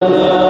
Amen. You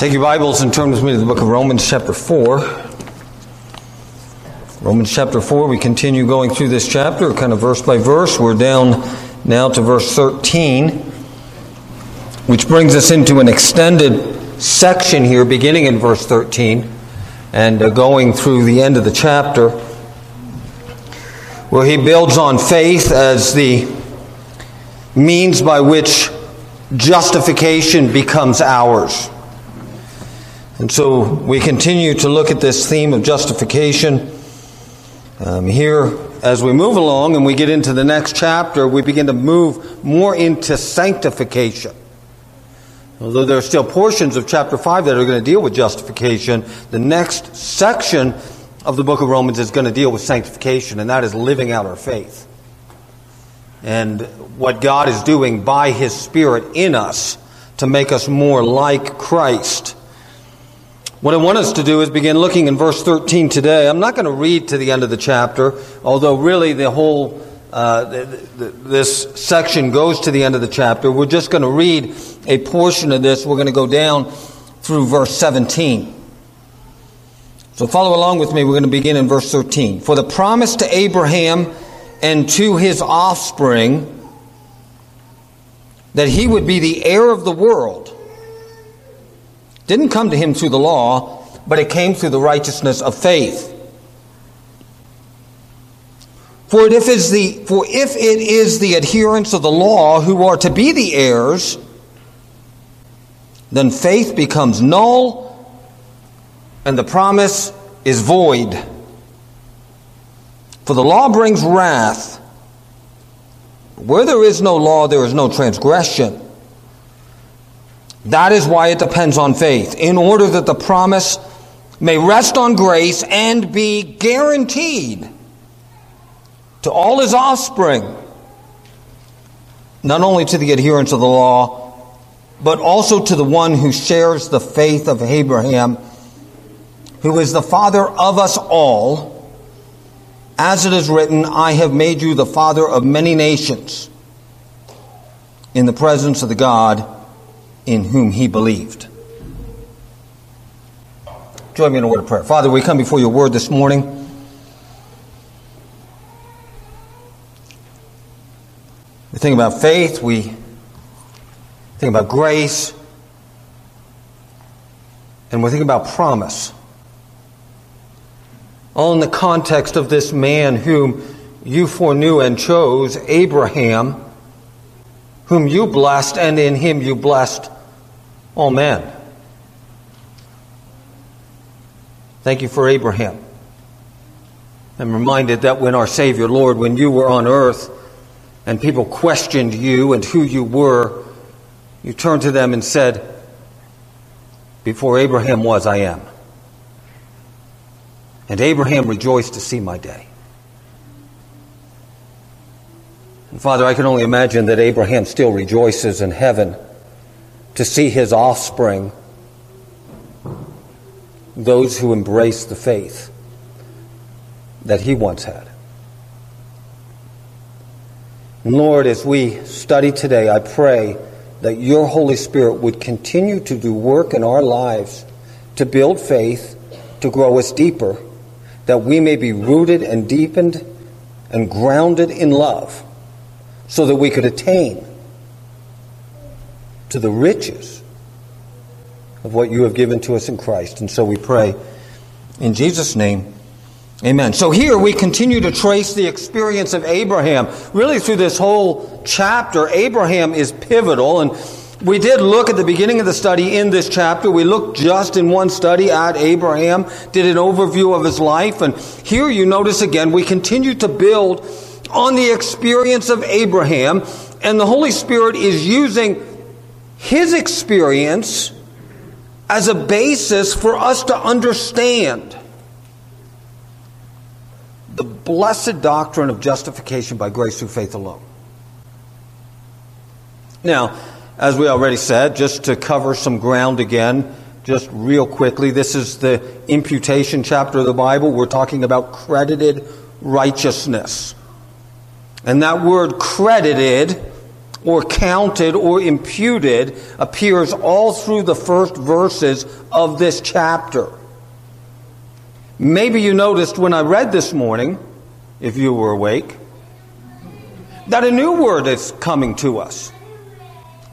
Take your Bibles and turn with me to the book of Romans, chapter 4. Romans, chapter 4, we continue going through this chapter, kind of verse by verse. We're down now to verse 13, which brings us into an extended section here, beginning in verse 13 and uh, going through the end of the chapter, where he builds on faith as the means by which justification becomes ours. And so we continue to look at this theme of justification. Um, here, as we move along and we get into the next chapter, we begin to move more into sanctification. Although there are still portions of chapter 5 that are going to deal with justification, the next section of the book of Romans is going to deal with sanctification, and that is living out our faith. And what God is doing by His Spirit in us to make us more like Christ. What I want us to do is begin looking in verse 13 today. I'm not going to read to the end of the chapter, although really the whole uh, the, the, this section goes to the end of the chapter. We're just going to read a portion of this. We're going to go down through verse 17. So follow along with me. We're going to begin in verse 13. For the promise to Abraham and to his offspring that he would be the heir of the world didn't come to him through the law, but it came through the righteousness of faith. For if, is the, for if it is the adherents of the law who are to be the heirs, then faith becomes null and the promise is void. For the law brings wrath. Where there is no law, there is no transgression. That is why it depends on faith, in order that the promise may rest on grace and be guaranteed to all his offspring, not only to the adherents of the law, but also to the one who shares the faith of Abraham, who is the father of us all. As it is written, I have made you the father of many nations in the presence of the God in whom he believed. Join me in a word of prayer. Father, we come before your word this morning. We think about faith, we think about grace, and we think about promise. All in the context of this man whom you foreknew and chose, Abraham, whom you blessed, and in him you blessed all men. Thank you for Abraham. I'm reminded that when our Savior, Lord, when you were on earth and people questioned you and who you were, you turned to them and said, Before Abraham was, I am. And Abraham rejoiced to see my day. Father, I can only imagine that Abraham still rejoices in heaven to see his offspring, those who embrace the faith that he once had. And Lord, as we study today, I pray that your Holy Spirit would continue to do work in our lives to build faith, to grow us deeper, that we may be rooted and deepened and grounded in love, so that we could attain to the riches of what you have given to us in Christ. And so we pray in Jesus' name. Amen. So here we continue to trace the experience of Abraham. Really through this whole chapter, Abraham is pivotal and we did look at the beginning of the study in this chapter. We looked just in one study at Abraham, did an overview of his life, and here you notice again we continue to build on the experience of Abraham, and the Holy Spirit is using his experience as a basis for us to understand the blessed doctrine of justification by grace through faith alone. Now, as we already said, just to cover some ground again, just real quickly, this is the imputation chapter of the Bible. We're talking about credited righteousness. And that word credited or counted or imputed appears all through the first verses of this chapter. Maybe you noticed when I read this morning, if you were awake, that a new word is coming to us.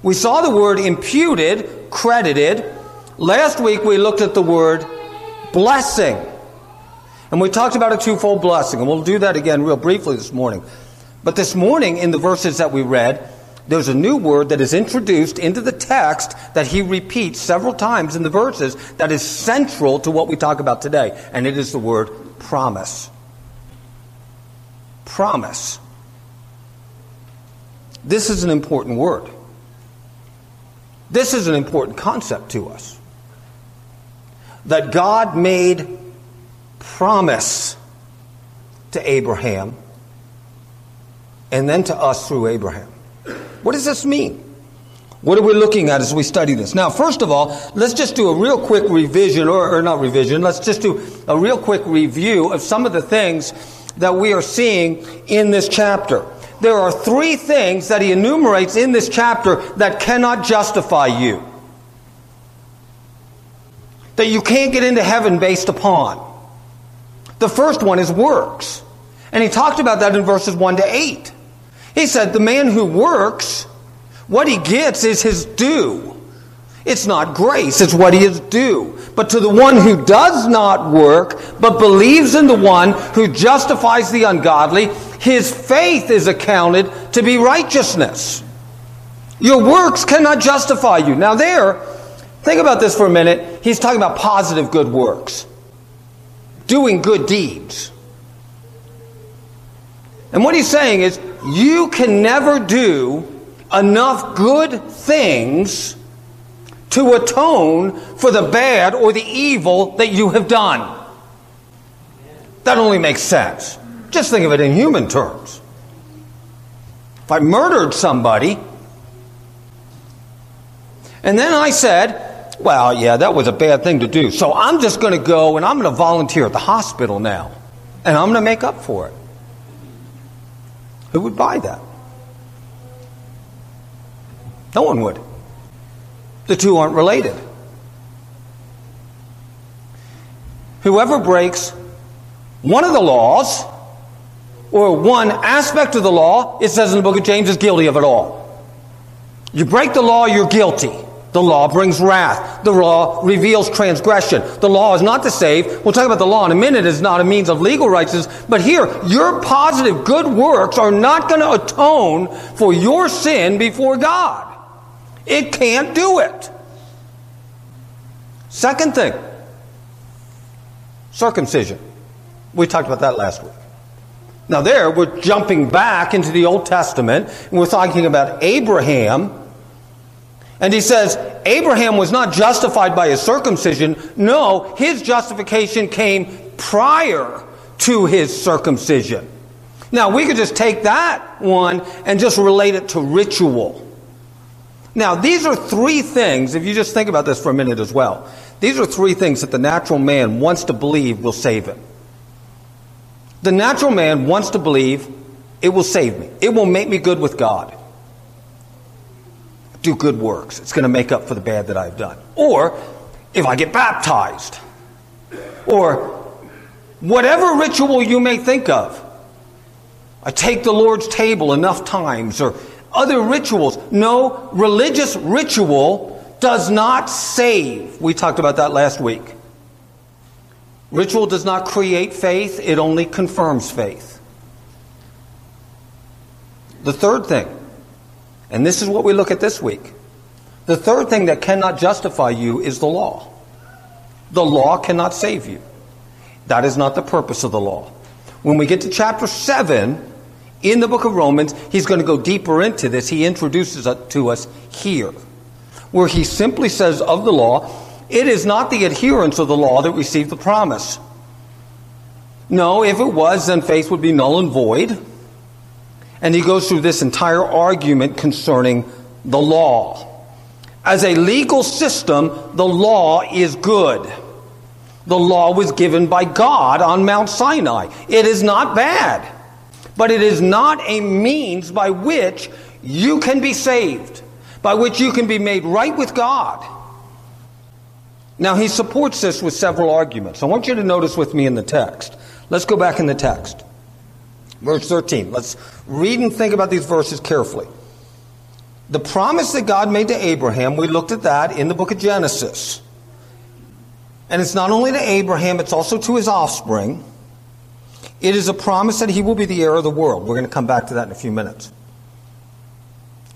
We saw the word imputed, credited. Last week we looked at the word blessing. And we talked about a twofold blessing, and we'll do that again real briefly this morning. But this morning, in the verses that we read, there's a new word that is introduced into the text that he repeats several times in the verses that is central to what we talk about today, and it is the word promise. Promise. This is an important word. This is an important concept to us. That God made promise to Abraham and then to us through Abraham. What does this mean? What are we looking at as we study this? Now, first of all, let's just do a real quick revision, or, or, not revision, let's just do a real quick review of some of the things that we are seeing in this chapter. There are three things that he enumerates in this chapter that cannot justify you. That you can't get into heaven based upon. The first one is works. And he talked about that in verses 1 to 8. He said, The man who works, what he gets is his due. It's not grace, it's what he is due. But to the one who does not work, but believes in the one who justifies the ungodly, his faith is accounted to be righteousness. Your works cannot justify you. Now, there, think about this for a minute. He's talking about positive good works, doing good deeds. And what he's saying is, you can never do enough good things to atone for the bad or the evil that you have done. That only makes sense. Just think of it in human terms. If I murdered somebody, and then I said, well, yeah, that was a bad thing to do. So I'm just going to go and I'm going to volunteer at the hospital now. And I'm going to make up for it. Who would buy that? No one would. The two aren't related. Whoever breaks one of the laws or one aspect of the law, it says in the book of James, is guilty of it all. You break the law, you're guilty. The law brings wrath. The law reveals transgression. The law is not to save. We'll talk about the law in a minute. It's not a means of legal righteousness. But here, your positive good works are not going to atone for your sin before God. It can't do it. Second thing circumcision. We talked about that last week. Now, there, we're jumping back into the Old Testament, and we're talking about Abraham and he says, Abraham was not justified by his circumcision. No, his justification came prior to his circumcision. Now, we could just take that one and just relate it to ritual. Now, these are three things, if you just think about this for a minute as well, these are three things that the natural man wants to believe will save him. The natural man wants to believe it will save me, it will make me good with God. Do good works. It's going to make up for the bad that I've done. Or if I get baptized, or whatever ritual you may think of. I take the Lord's table enough times, or other rituals. No, religious ritual does not save. We talked about that last week. Ritual does not create faith, it only confirms faith. The third thing, and this is what we look at this week the third thing that cannot justify you is the law. The law cannot save you. That is not the purpose of the law. When we get to chapter 7 in the book of Romans, he's going to go deeper into this. He introduces it to us here, where he simply says of the law, it is not the adherence of the law that received the promise. No, if it was, then faith would be null and void. And he goes through this entire argument concerning the law. As a legal system, the law is good. The law was given by God on Mount Sinai. It is not bad, but it is not a means by which you can be saved, by which you can be made right with God. Now, he supports this with several arguments. I want you to notice with me in the text. Let's go back in the text. Verse 13. Let's read and think about these verses carefully. The promise that God made to Abraham, we looked at that in the book of Genesis. And it's not only to Abraham, it's also to his offspring. It is a promise that he will be the heir of the world. We're going to come back to that in a few minutes.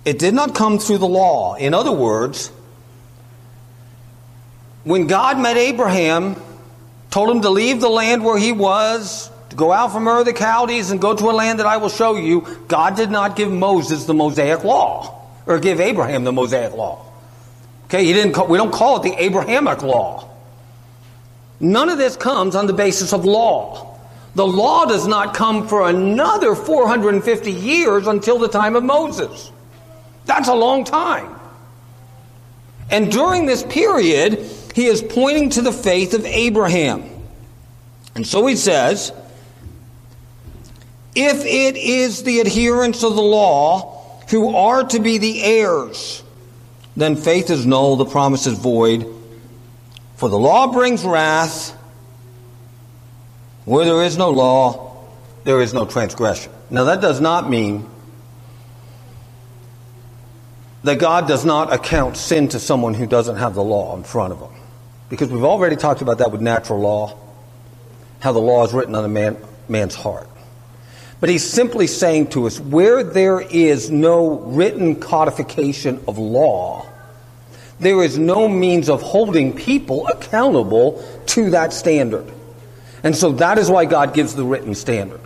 It did not come through the law. In other words, when God met Abraham, told him to leave the land where he was, to go out from Ur the Chaldees and go to a land that I will show you, God did not give Moses the Mosaic law or give Abraham the Mosaic law. Okay, he didn't call, we don't call it the Abrahamic law. None of this comes on the basis of law. The law does not come for another 450 years until the time of Moses. That's a long time. And during this period, he is pointing to the faith of Abraham. And so he says, if it is the adherents of the law who are to be the heirs, then faith is null, the promise is void, for the law brings wrath. Where there is no law, there is no transgression. Now, that does not mean that God does not account sin to someone who doesn't have the law in front of them. Because we've already talked about that with natural law, how the law is written on a man, man's heart. But he's simply saying to us where there is no written codification of law, there is no means of holding people accountable to that standard. And so that is why God gives the written standard.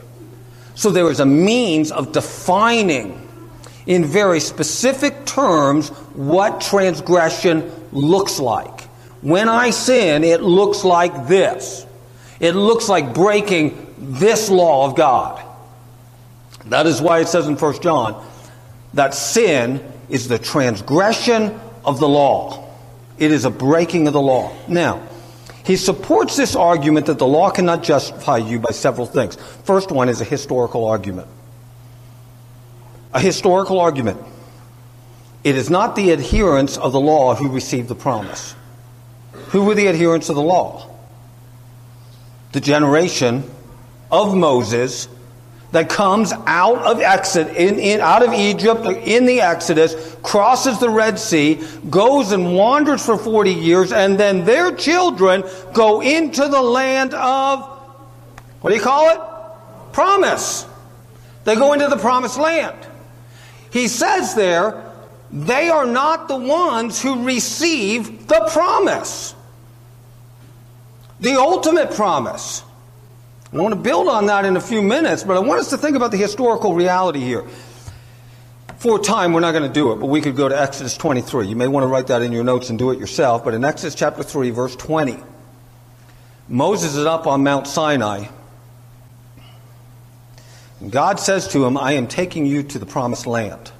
So there is a means of defining in very specific terms what transgression looks like. When I sin, it looks like this. It looks like breaking this law of God. That is why it says in 1 John that sin is the transgression of the law. It is a breaking of the law. Now, he supports this argument that the law cannot justify you by several things. First one is a historical argument. A historical argument. It is not the adherents of the law who received the promise. Who were the adherents of the law? The generation of Moses that comes out of Exodus, in, in, out of Egypt, in the Exodus, crosses the Red Sea, goes and wanders for 40 years, and then their children go into the land of, what do you call it? Promise. They go into the promised land. He says there, they are not the ones who receive the promise. The ultimate promise. I want to build on that in a few minutes, but I want us to think about the historical reality here. For time, we're not going to do it, but we could go to Exodus 23. You may want to write that in your notes and do it yourself, but in Exodus chapter 3, verse 20, Moses is up on Mount Sinai. And God says to him, I am taking you to the promised land.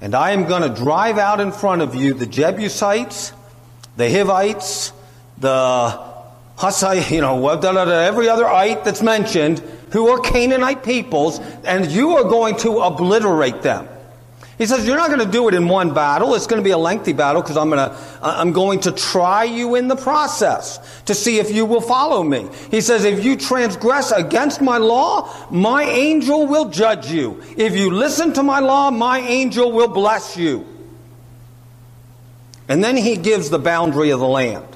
And I am going to drive out in front of you the Jebusites, the Hivites, the Hussite, you know, every other ite that's mentioned, who are Canaanite peoples, and you are going to obliterate them. He says, You're not going to do it in one battle. It's going to be a lengthy battle because I'm, going to, I'm going to try you in the process to see if you will follow me. He says, If you transgress against my law, my angel will judge you. If you listen to my law, my angel will bless you. And then he gives the boundary of the land.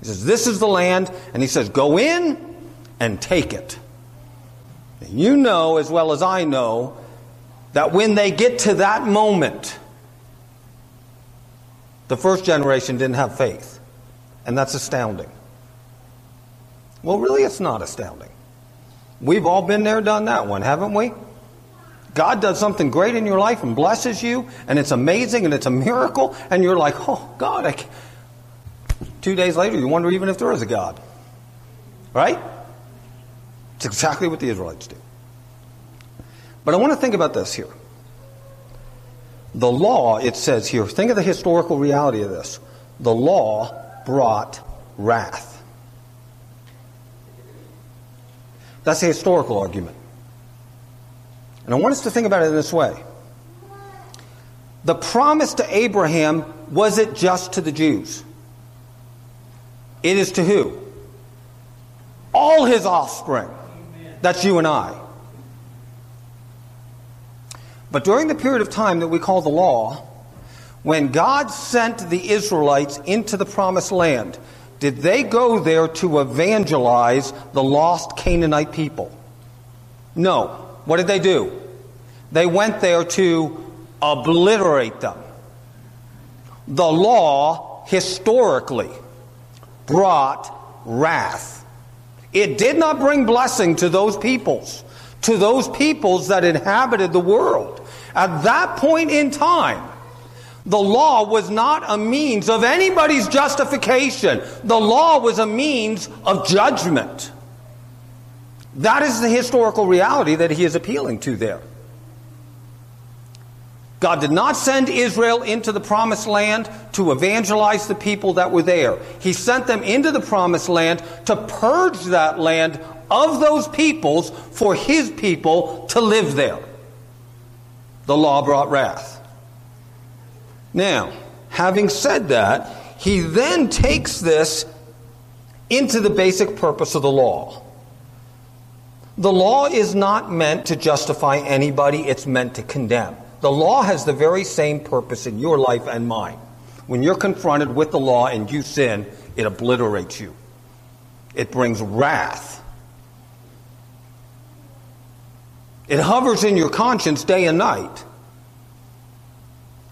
He says, This is the land. And he says, Go in and take it. You know as well as I know that when they get to that moment, the first generation didn't have faith. And that's astounding. Well, really, it's not astounding. We've all been there, done that one, haven't we? God does something great in your life and blesses you, and it's amazing and it's a miracle, and you're like, oh, God, I can't. Two days later, you wonder even if there is a God. Right? It's exactly what the Israelites do. But I want to think about this here. The law, it says here, think of the historical reality of this. The law brought wrath. That's a historical argument. And I want us to think about it in this way. The promise to Abraham was it just to the Jews? It is to who? All his offspring. That's you and I. But during the period of time that we call the law, when God sent the Israelites into the promised land, did they go there to evangelize the lost Canaanite people? No. What did they do? They went there to obliterate them. The law, historically, brought wrath. It did not bring blessing to those peoples, to those peoples that inhabited the world. At that point in time, the law was not a means of anybody's justification. The law was a means of judgment. That is the historical reality that he is appealing to there. God did not send Israel into the promised land to evangelize the people that were there. He sent them into the promised land to purge that land of those peoples for his people to live there. The law brought wrath. Now, having said that, he then takes this into the basic purpose of the law. The law is not meant to justify anybody, it's meant to condemn. The law has the very same purpose in your life and mine. When you're confronted with the law and you sin, it obliterates you. It brings wrath. It hovers in your conscience day and night.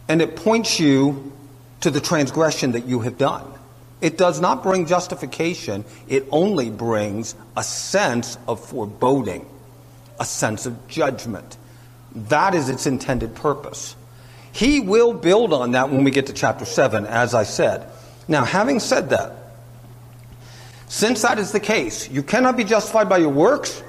And it points you to the transgression that you have done. It does not bring justification, it only brings a sense of foreboding, a sense of judgment. That is its intended purpose. He will build on that when we get to chapter 7, as I said. Now, having said that, since that is the case, you cannot be justified by your works,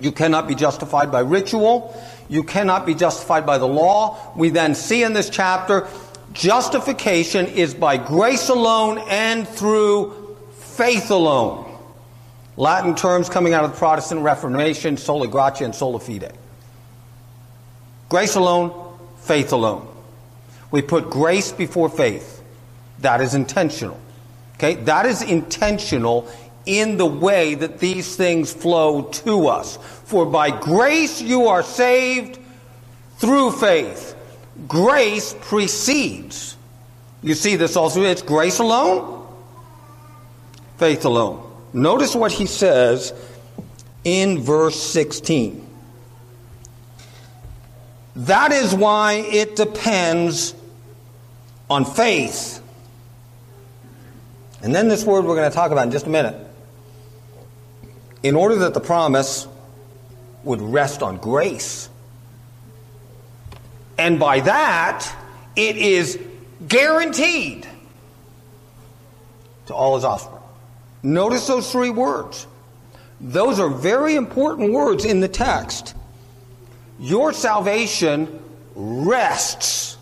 you cannot be justified by ritual, you cannot be justified by the law. We then see in this chapter justification is by grace alone and through faith alone. Latin terms coming out of the Protestant Reformation, sola gratia and sola fide. Grace alone, faith alone. We put grace before faith. That is intentional. Okay? That is intentional in the way that these things flow to us. For by grace you are saved through faith. Grace precedes. You see this also. It's grace alone, faith alone. Notice what he says in verse 16. That is why it depends on faith. And then this word we're going to talk about in just a minute. In order that the promise would rest on grace. And by that, it is guaranteed to all his offspring. Notice those three words Those are very important words in the text. Your salvation rests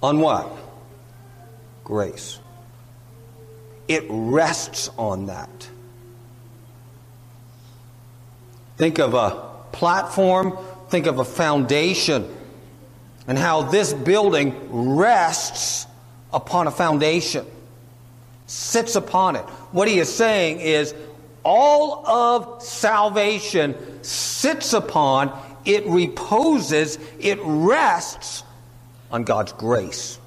on what? Grace. It rests on that. Think of a platform, think of a foundation, and how this building rests upon a foundation, sits upon it. What he is saying is all of salvation sits upon, it reposes, it rests on God's grace.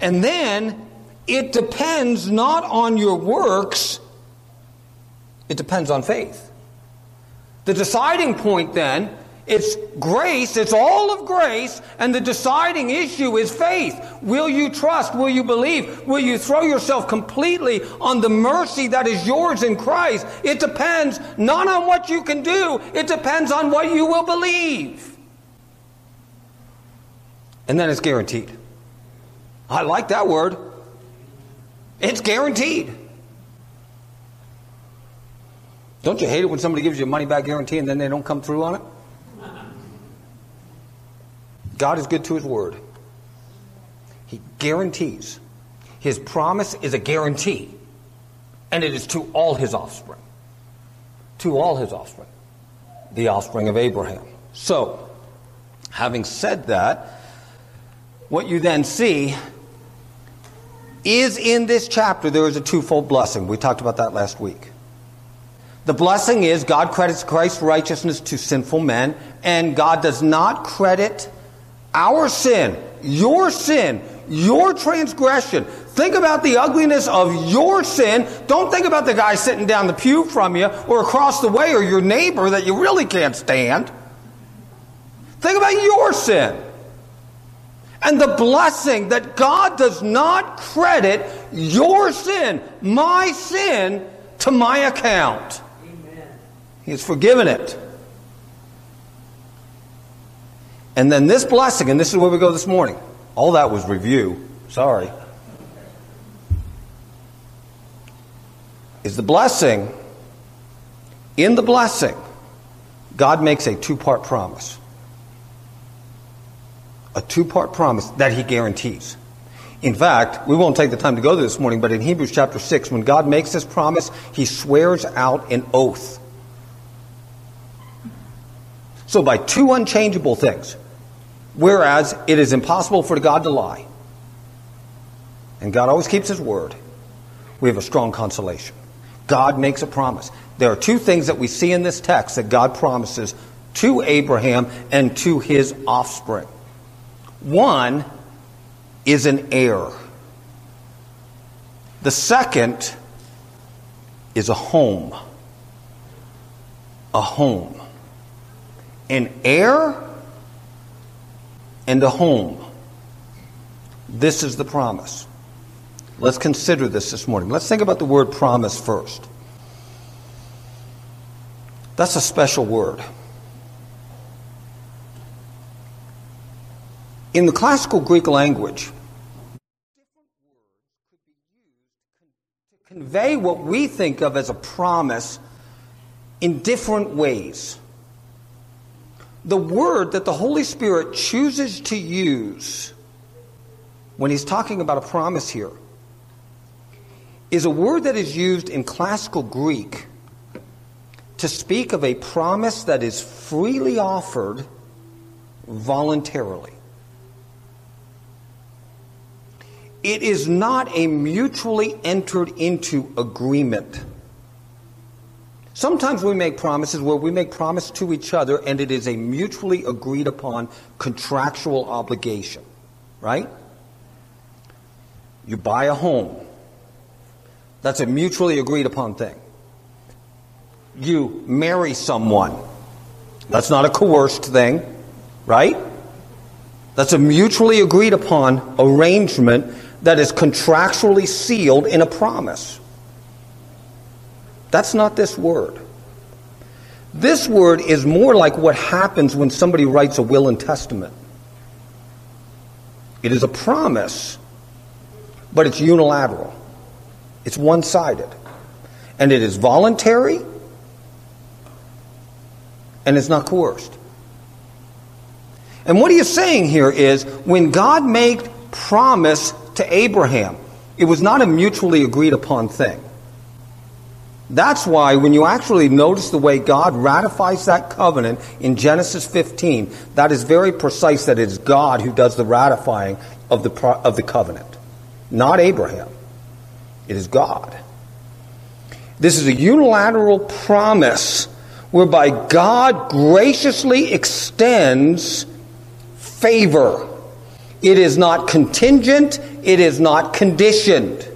And then it depends not on your works, it depends on faith. The deciding point then it's grace, it's all of grace, and the deciding issue is faith. Will you trust? Will you believe? Will you throw yourself completely on the mercy that is yours in Christ? It depends not on what you can do, it depends on what you will believe. And then it's guaranteed. I like that word. It's guaranteed. Don't you hate it when somebody gives you a money back guarantee and then they don't come through on it? God is good to his word. He guarantees. His promise is a guarantee. And it is to all his offspring. To all his offspring. The offspring of Abraham. So, having said that, what you then see is in this chapter there is a twofold blessing. We talked about that last week. The blessing is God credits Christ's righteousness to sinful men, and God does not credit our sin, your sin, your transgression. Think about the ugliness of your sin. Don't think about the guy sitting down the pew from you or across the way or your neighbor that you really can't stand. Think about your sin. And the blessing that God does not credit your sin, my sin, to my account. Amen. He has forgiven it. And then this blessing, and this is where we go this morning. All that was review. Sorry. Is the blessing. In the blessing, God makes a two part promise. A two part promise that He guarantees. In fact, we won't take the time to go there this morning, but in Hebrews chapter 6, when God makes this promise, He swears out an oath. So, by two unchangeable things, Whereas it is impossible for God to lie. And God always keeps his word. We have a strong consolation. God makes a promise. There are two things that we see in this text that God promises to Abraham and to his offspring. One is an heir. The second is a home. A home. An heir and a home. This is the promise. Let's consider this this morning. Let's think about the word promise first. That's a special word. In the classical Greek language, convey what we think of as a promise in different ways the word that the Holy Spirit chooses to use when he's talking about a promise here is a word that is used in classical Greek to speak of a promise that is freely offered voluntarily. It is not a mutually entered into agreement. Sometimes we make promises where we make promise to each other and it is a mutually agreed upon contractual obligation, right? You buy a home. That's a mutually agreed upon thing. You marry someone. That's not a coerced thing, right? That's a mutually agreed upon arrangement that is contractually sealed in a promise. That's not this word. This word is more like what happens when somebody writes a will and testament. It is a promise, but it's unilateral. It's one sided. and it is voluntary, and it's not coerced. And what he is saying here is when God made promise to Abraham, it was not a mutually agreed upon thing. That's why when you actually notice the way God ratifies that covenant in Genesis 15, that is very precise that it is God who does the ratifying of the, of the covenant, not Abraham. It is God. This is a unilateral promise whereby God graciously extends favor. It is not contingent, it is not conditioned.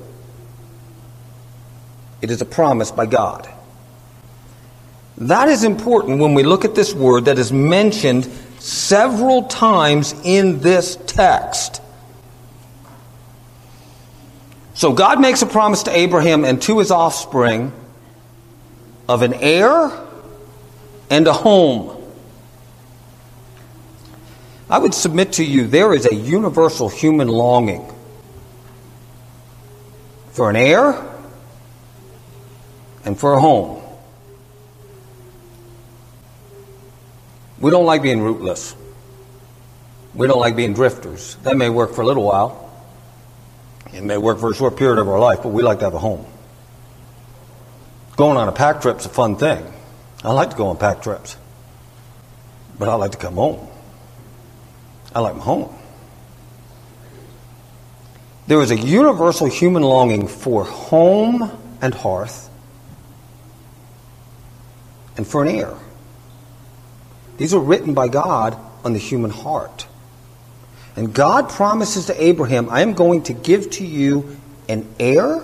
It is a promise by God. That is important when we look at this word that is mentioned several times in this text. So God makes a promise to Abraham and to his offspring of an heir and a home. I would submit to you there is a universal human longing for an heir and for a home. We don't like being rootless. We don't like being drifters. That may work for a little while. It may work for a short period of our life, but we like to have a home. Going on a pack trip's a fun thing. I like to go on pack trips. But I like to come home. I like my home. There is a universal human longing for home and hearth and for an heir. These are written by God on the human heart. And God promises to Abraham, I am going to give to you an heir,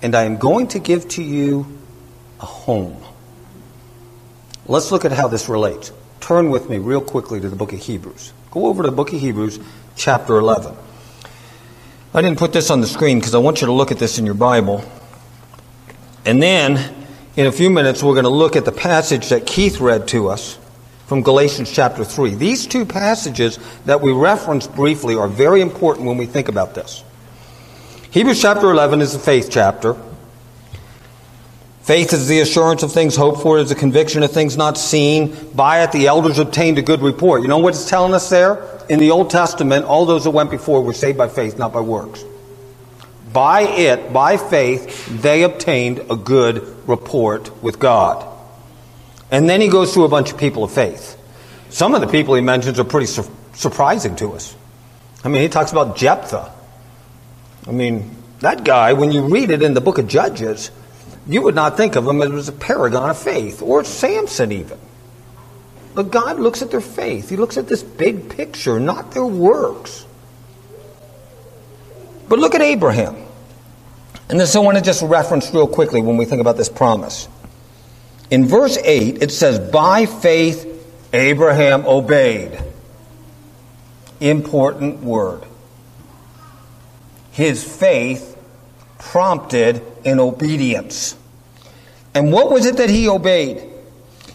and I am going to give to you a home. Let's look at how this relates. Turn with me real quickly to the book of Hebrews. Go over to the book of Hebrews, chapter 11. I didn't put this on the screen because I want you to look at this in your Bible. And then, in a few minutes, we're going to look at the passage that Keith read to us from Galatians chapter 3. These two passages that we referenced briefly are very important when we think about this. Hebrews chapter 11 is the faith chapter. Faith is the assurance of things hoped for, is a conviction of things not seen. By it, the elders obtained a good report. You know what it's telling us there? In the Old Testament, all those that went before were saved by faith, not by works. By it, by faith, they obtained a good report with God. And then he goes through a bunch of people of faith. Some of the people he mentions are pretty su- surprising to us. I mean, he talks about Jephthah. I mean, that guy, when you read it in the book of Judges, you would not think of him as a paragon of faith, or Samson even. But God looks at their faith. He looks at this big picture, not their works. But look at Abraham. And this I want to just reference real quickly when we think about this promise. In verse 8, it says, By faith, Abraham obeyed. Important word. His faith prompted in obedience. And what was it that he obeyed?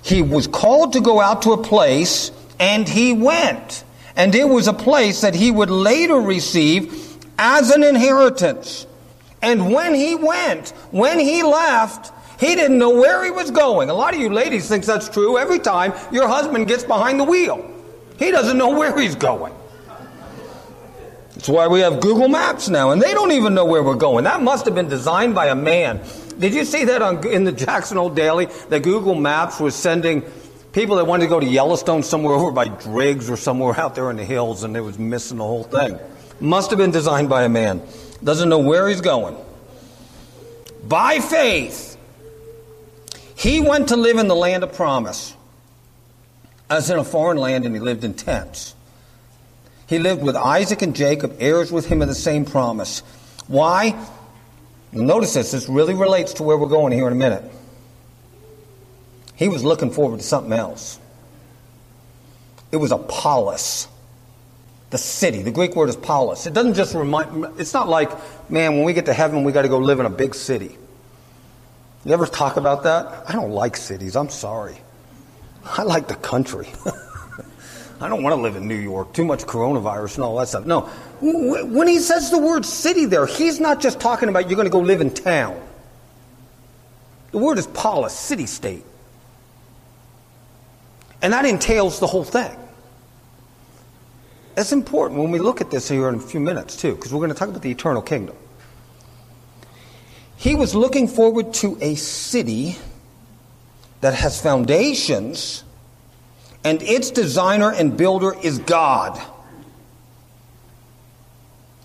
He was called to go out to a place, and he went. And it was a place that he would later receive as an inheritance. And when he went, when he left, he didn't know where he was going. A lot of you ladies think that's true every time your husband gets behind the wheel. He doesn't know where he's going. That's why we have Google Maps now, and they don't even know where we're going. That must have been designed by a man. Did you see that on, in the Jackson Daily? That Google Maps was sending people that wanted to go to Yellowstone somewhere over by Driggs or somewhere out there in the hills, and they was missing the whole thing. Must have been designed by a man. Doesn't know where he's going. By faith, he went to live in the land of promise, as in a foreign land, and he lived in tents. He lived with Isaac and Jacob, heirs with him of the same promise. Why? Notice this, this really relates to where we're going here in a minute. He was looking forward to something else. It was a polis, the city. The Greek word is polis. It doesn't just remind, it's not like, man, when we get to heaven, we got to go live in a big city. You ever talk about that? I don't like cities, I'm sorry. I like the country. I don't want to live in New York. Too much coronavirus and all that stuff. No. When he says the word city there, he's not just talking about you're going to go live in town. The word is polis, city state. And that entails the whole thing. That's important when we look at this here in a few minutes, too, because we're going to talk about the eternal kingdom. He was looking forward to a city that has foundations, and its designer and builder is God.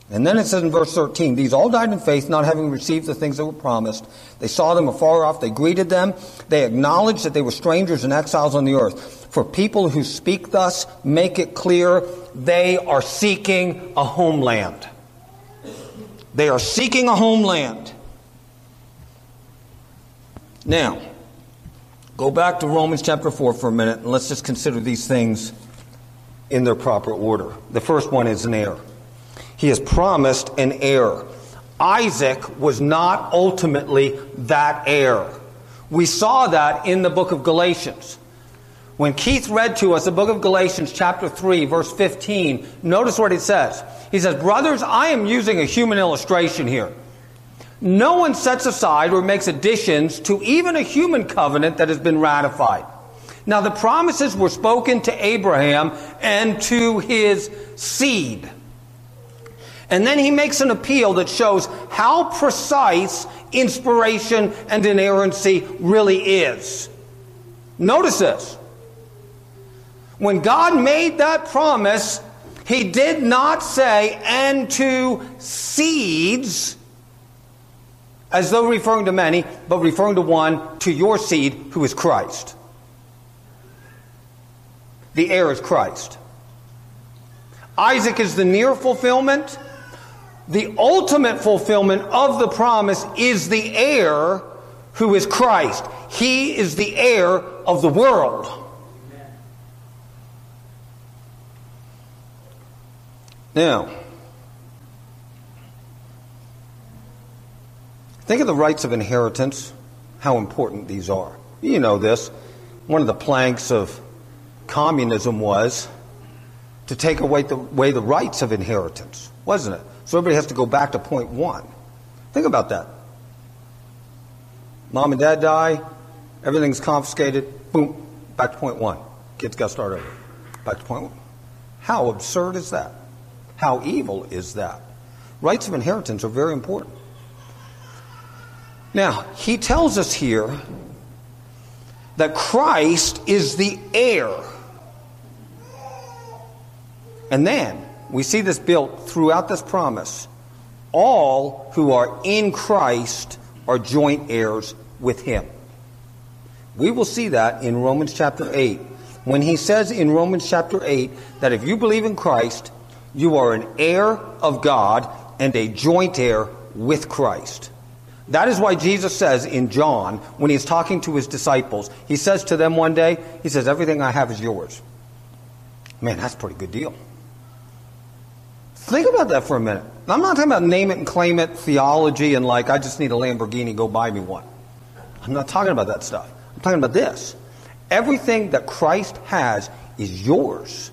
And then it says in verse 13, These all died in faith, not having received the things that were promised. They saw them afar off, they greeted them, they acknowledged that they were strangers and exiles on the earth. For people who speak thus make it clear they are seeking a homeland. They are seeking a homeland. Now, go back to Romans chapter 4 for a minute and let's just consider these things in their proper order. The first one is an heir. He has promised an heir. Isaac was not ultimately that heir. We saw that in the book of Galatians. When Keith read to us the book of Galatians, chapter 3, verse 15, notice what it says. He says, Brothers, I am using a human illustration here. No one sets aside or makes additions to even a human covenant that has been ratified. Now, the promises were spoken to Abraham and to his seed. And then he makes an appeal that shows how precise inspiration and inerrancy really is. Notice this. When God made that promise, he did not say, and to seeds, as though referring to many, but referring to one, to your seed, who is Christ. The heir is Christ. Isaac is the near fulfillment. The ultimate fulfillment of the promise is the heir who is Christ. He is the heir of the world. Now, think of the rights of inheritance, how important these are. You know this. One of the planks of communism was to take away the, away the rights of inheritance, wasn't it? So everybody has to go back to point one. Think about that. Mom and dad die, everything's confiscated, boom, back to point one. Kids got to start over. Back to point one. How absurd is that? How evil is that? Rights of inheritance are very important. Now, he tells us here that Christ is the heir. And then we see this built throughout this promise. All who are in Christ are joint heirs with him. We will see that in Romans chapter 8. When he says in Romans chapter 8 that if you believe in Christ, you are an heir of God and a joint heir with Christ. That is why Jesus says in John, when he's talking to his disciples, he says to them one day, he says, Everything I have is yours. Man, that's a pretty good deal. Think about that for a minute. I'm not talking about name it and claim it theology and like, I just need a Lamborghini, go buy me one. I'm not talking about that stuff. I'm talking about this. Everything that Christ has is yours.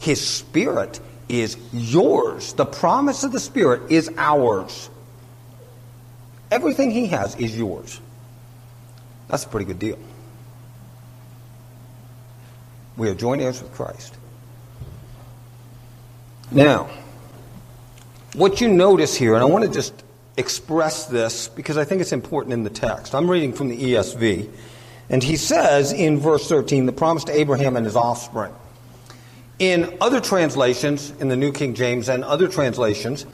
His Spirit is yours. The promise of the Spirit is ours. Everything He has is yours. That's a pretty good deal. We are joint heirs with Christ. Now, what you notice here, and I want to just express this because I think it's important in the text. I'm reading from the ESV, and he says in verse 13, the promise to Abraham and his offspring. In other translations, in the New King James and other translations,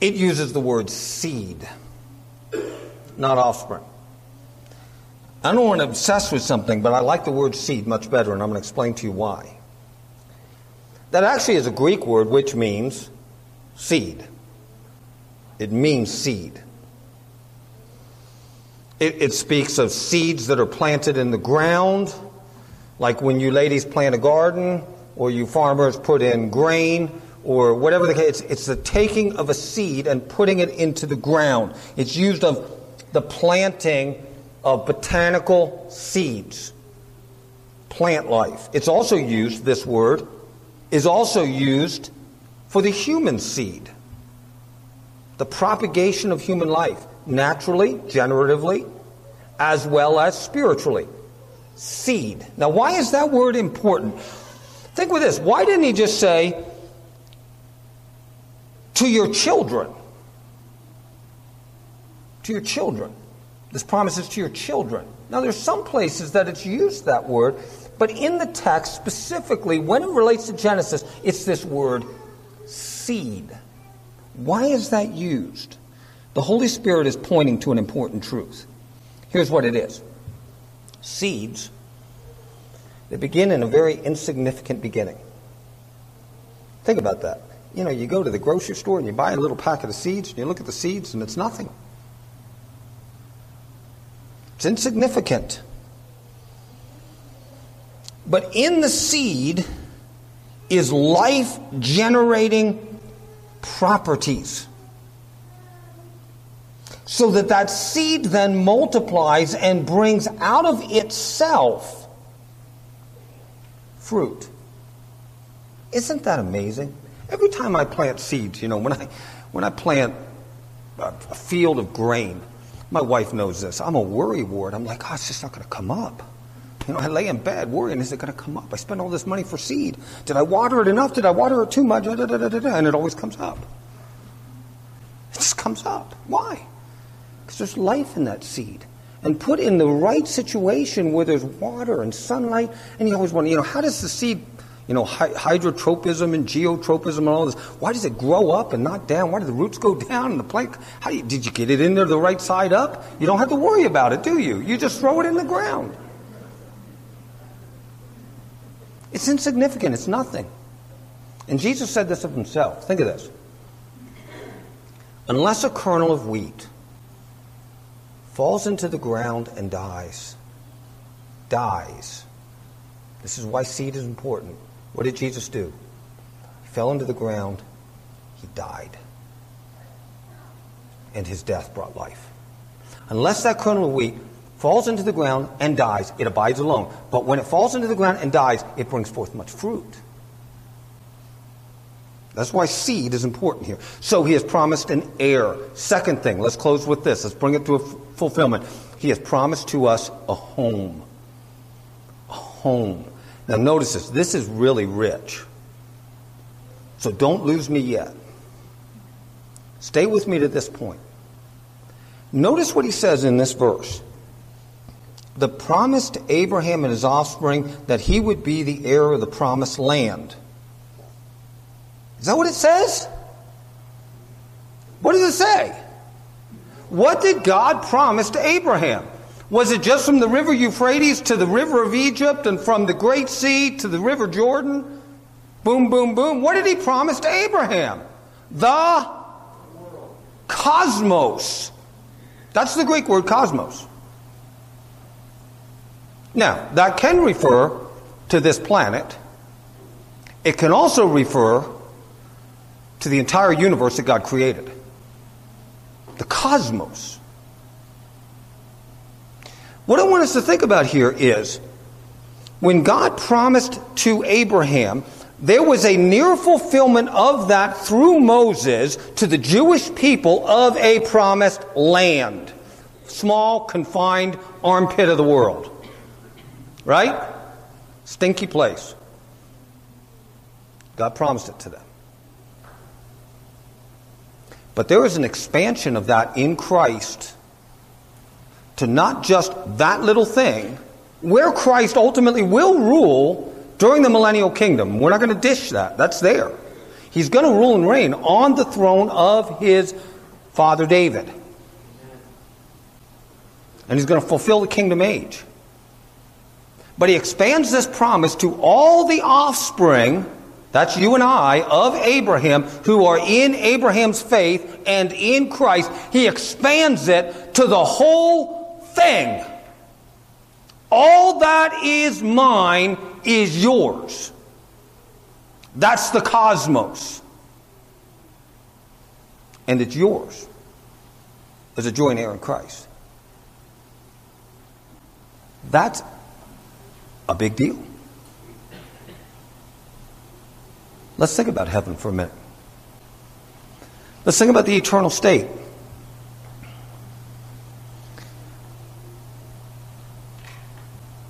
it uses the word seed, not offspring. I don't want to obsess with something, but I like the word seed much better, and I'm going to explain to you why. That actually is a Greek word which means seed. It means seed. It, it, speaks of seeds that are planted in the ground, like when you ladies plant a garden, or you farmers put in grain, or whatever the case. It's, it's the taking of a seed and putting it into the ground. It's used of the planting of botanical seeds, plant life. It's also used, this word, is also used for the human seed, the propagation of human life, naturally, generatively, as well as spiritually. Seed. Now, why is that word important? Think with this. Why didn't he just say, to your children? To your children. This promise is to your children. Now, there's some places that it's used that word, but in the text, specifically, when it relates to Genesis, it's this word seed. Why is that used? The Holy Spirit is pointing to an important truth. Here's what it is seeds, they begin in a very insignificant beginning. Think about that. You know, you go to the grocery store and you buy a little packet of seeds, and you look at the seeds, and it's nothing. It's insignificant. But in the seed is life generating properties. So that that seed then multiplies and brings out of itself fruit. Isn't that amazing? Every time I plant seeds, you know, when I, when I plant a, field of grain, my wife knows this. I'm a worry ward. I'm like, oh, it's just not going to come up. You know, I lay in bed worrying, is it going to come up? I spent all this money for seed. Did I water it enough? Did I water it too much? And it always comes up. It just comes up. Why? Because there's life in that seed. And put in the right situation where there's water and sunlight, and you always wonder, you know, how does the seed, you know, hydrotropism and geotropism and all this, why does it grow up and not down? Why do the roots go down and the plant, how you, did you get it in there the right side up? You don't have to worry about it, do you? You just throw it in the ground. It's insignificant, it's nothing. And Jesus said this of himself. Think of this. Unless a kernel of wheat falls into the ground and dies, dies. This is why seed is important. What did Jesus do? He fell into the ground, he died. And his death brought life. Unless that kernel of wheat falls into the ground and dies, it abides alone. But when it falls into the ground and dies, it brings forth much fruit. That's why seed is important here. So he has promised an heir. Second thing, let's close with this. Let's bring it to a f- fulfillment. He has promised to us a home. A home. Now notice this. This is really rich. So don't lose me yet. Stay with me to this point. Notice what he says in this verse the promise to Abraham and his offspring that he would be the heir of the promised land. Is that what it says? What does it say? What did God promise to Abraham? Was it just from the river Euphrates to the river of Egypt and from the Great Sea to the river Jordan? Boom, boom, boom. What did he promise to Abraham? The cosmos. That's the Greek word cosmos. Now, that can refer to this planet. It can also refer to the entire universe that God created the cosmos. What I want us to think about here is when God promised to Abraham, there was a near fulfillment of that through Moses to the Jewish people of a promised land. Small, confined armpit of the world. Right? Stinky place. God promised it to them. But there is an expansion of that in Christ to not just that little thing, where Christ ultimately will rule during the millennial kingdom. We're not going to dish that. That's there. He's going to rule and reign on the throne of his father David. And he's going to fulfill the kingdom age. But he expands this promise to all the offspring, that's you and I, of Abraham, who are in Abraham's faith and in Christ. He expands it to the whole thing. All that is mine is yours. That's the cosmos. And it's yours as a joint heir in Christ. That's a big deal. Let's think about heaven for a minute. Let's think about the eternal state.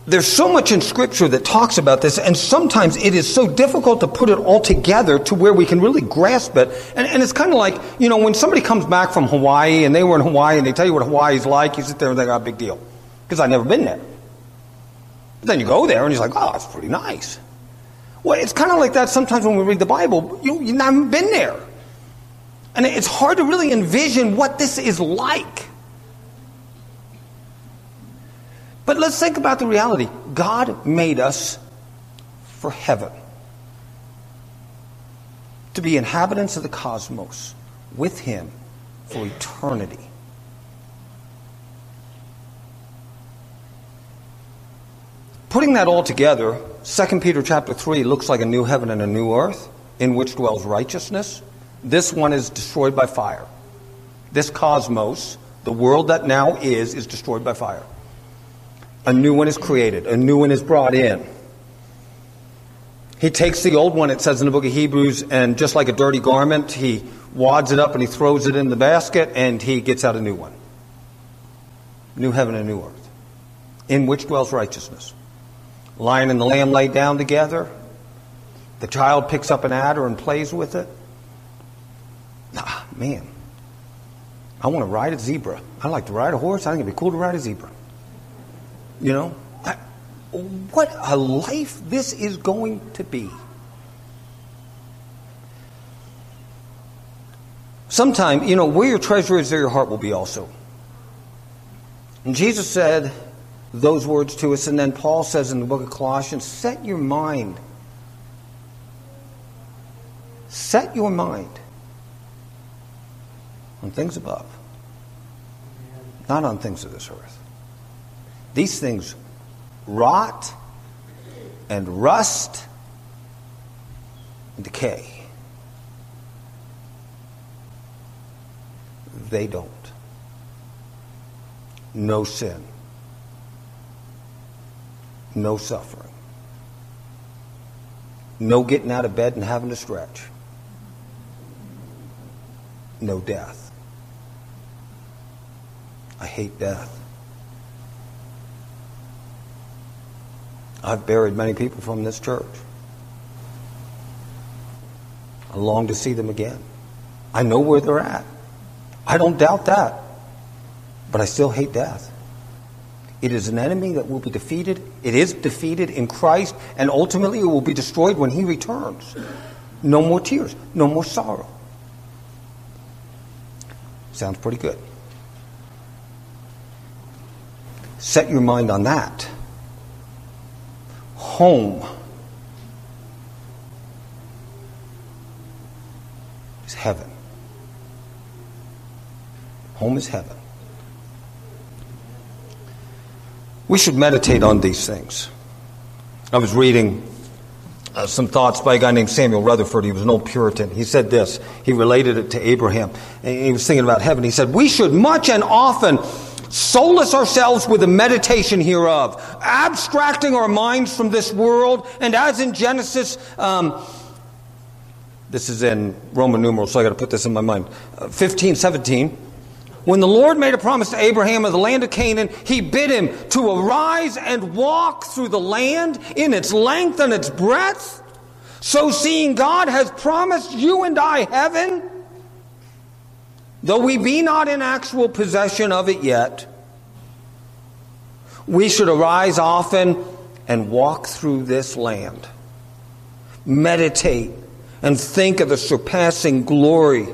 there's so much in Scripture that talks about this, and sometimes it is so difficult to put it all together to where we can really grasp it. And, and it's kind of like, you know, when somebody comes back from Hawaii and they were in Hawaii and they tell you what Hawaii's like, you sit there and they think, oh, big deal. Because I've never been there. But then you go there and you're like, oh, that's pretty nice. Well, it's kind of like that sometimes when we read the Bible. You, you've not been there. And it's hard to really envision what this is like. But let's think about the reality God made us for heaven, to be inhabitants of the cosmos with Him for eternity. Putting that all together, 2 Peter chapter 3 looks like a new heaven and a new earth in which dwells righteousness. This one is destroyed by fire. This cosmos, the world that now is, is destroyed by fire. A new one is created, a new one is brought in. He takes the old one, it says in the book of Hebrews, and just like a dirty garment, he wads it up and he throws it in the basket and he gets out a new one. New heaven and new earth, in which dwells righteousness. Lion and the lamb lay down together. The child picks up an adder and plays with it. Ah, man, I want to ride a zebra. I like to ride a horse. I think it'd be cool to ride a zebra. You know, I, what a life this is going to be. Sometime, you know, where your treasure is, there your heart will be also. And Jesus said those words to us, and then Paul says in the book of Colossians set your mind. Set your mind on things above, not on things of this earth. These things rot and rust and decay. They don't. No sin. No suffering. No getting out of bed and having to stretch. No death. I hate death. I've buried many people from this church. I long to see them again. I know where they're at. I don't doubt that. But I still hate death. It is an enemy that will be defeated. It is defeated in Christ, and ultimately it will be destroyed when He returns. No more tears, no more sorrow. Sounds pretty good. Set your mind on that home is heaven. Home is heaven. We should meditate on these things. I was reading uh, some thoughts by a guy named Samuel Rutherford. He was an old Puritan. He said this. He related it to Abraham. And he was thinking about heaven. He said, We should much and often solace ourselves with the meditation hereof, abstracting our minds from this world, and as in Genesis, um, this is in Roman numerals, so I got to put this in my mind. Uh, 15, 17. When the Lord made a promise to Abraham of the land of Canaan, he bid him to arise and walk through the land in its length and its breadth. So, seeing God has promised you and I heaven, Though we be not in actual possession of it yet, we should arise often and walk through this land. Meditate and think of the surpassing glory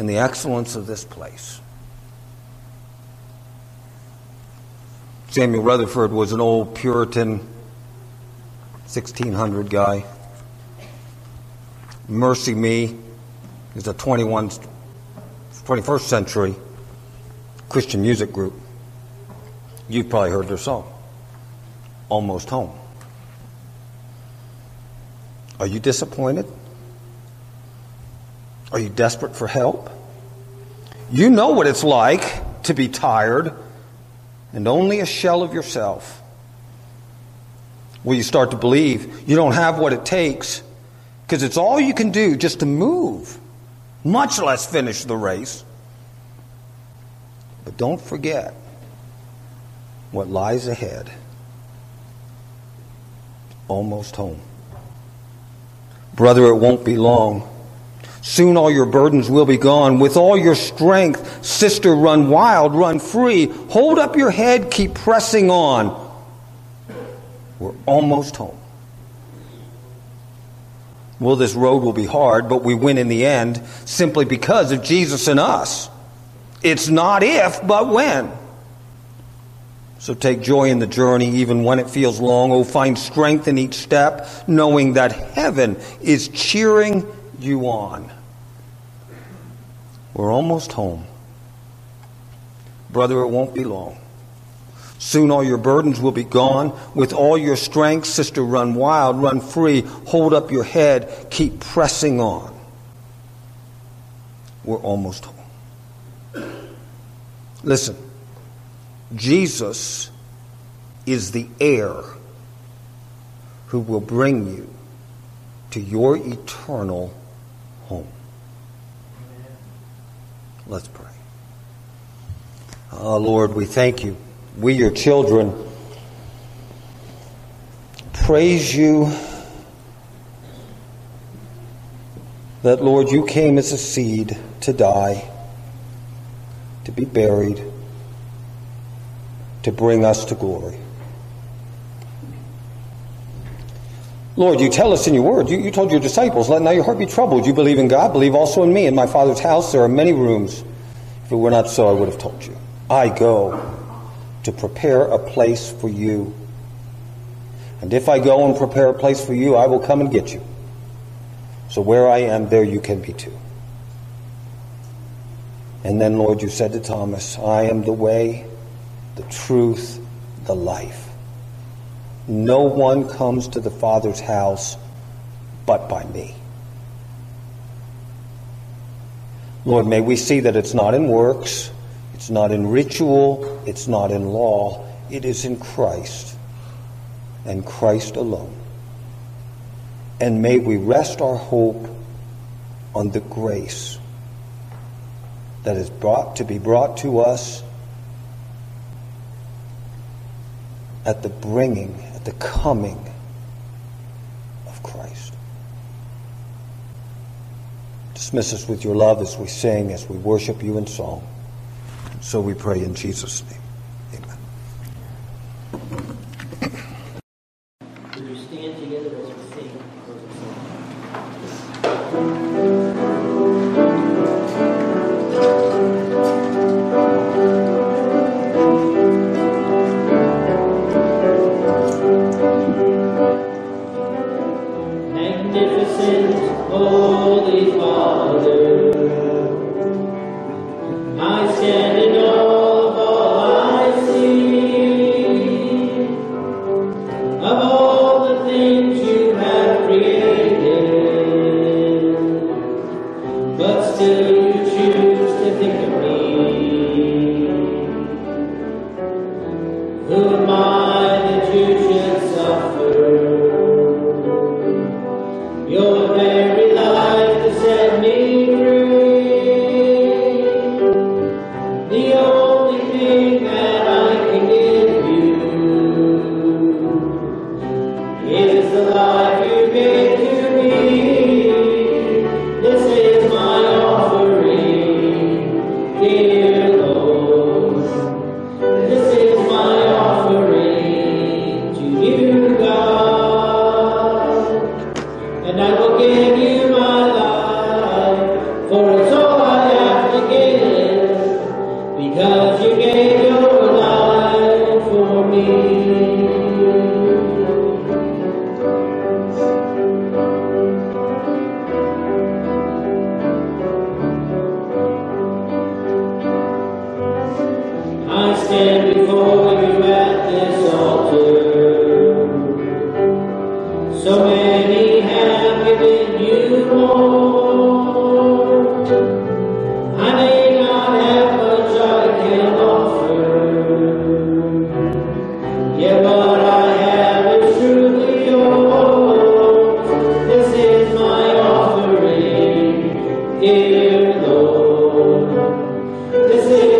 and the excellence of this place. Samuel Rutherford was an old Puritan, 1600 guy. MercyMe is a 21 21st century Christian music group. You've probably heard their song, Almost Home. Are you disappointed? Are you desperate for help? You know what it's like to be tired and only a shell of yourself. Will you start to believe you don't have what it takes because it's all you can do just to move much less finish the race. But don't forget, what lies ahead. Almost home. Brother, it won't be long. Soon all your burdens will be gone. With all your strength, sister, run wild, run free. Hold up your head, keep pressing on. We're almost home. Well, this road will be hard, but we win in the end simply because of Jesus and us. It's not if, but when. So take joy in the journey, even when it feels long. Oh, find strength in each step, knowing that heaven is cheering you on. We're almost home. Brother, it won't be long. Soon all your burdens will be gone. With all your strength, sister, run wild, run free. Hold up your head. Keep pressing on. We're almost home. Listen, Jesus is the heir who will bring you to your eternal home. Let's pray. Oh, Lord, we thank you. We, your children, praise you that, Lord, you came as a seed to die, to be buried, to bring us to glory. Lord, you tell us in your word, you, you told your disciples, let not your heart be troubled. You believe in God, believe also in me. In my Father's house there are many rooms. If it were not so, I would have told you. I go to prepare a place for you. And if I go and prepare a place for you, I will come and get you. So where I am, there you can be too. And then, Lord, you said to Thomas, I am the way, the truth, the life. No one comes to the Father's house but by me. Lord, may we see that it's not in works, it's not in ritual, it's not in law, it is in Christ and Christ alone. And may we rest our hope on the grace that is brought to be brought to us at the bringing the coming of Christ. Dismiss us with your love as we sing, as we worship you in song. So we pray in Jesus' name. dear Lord, this is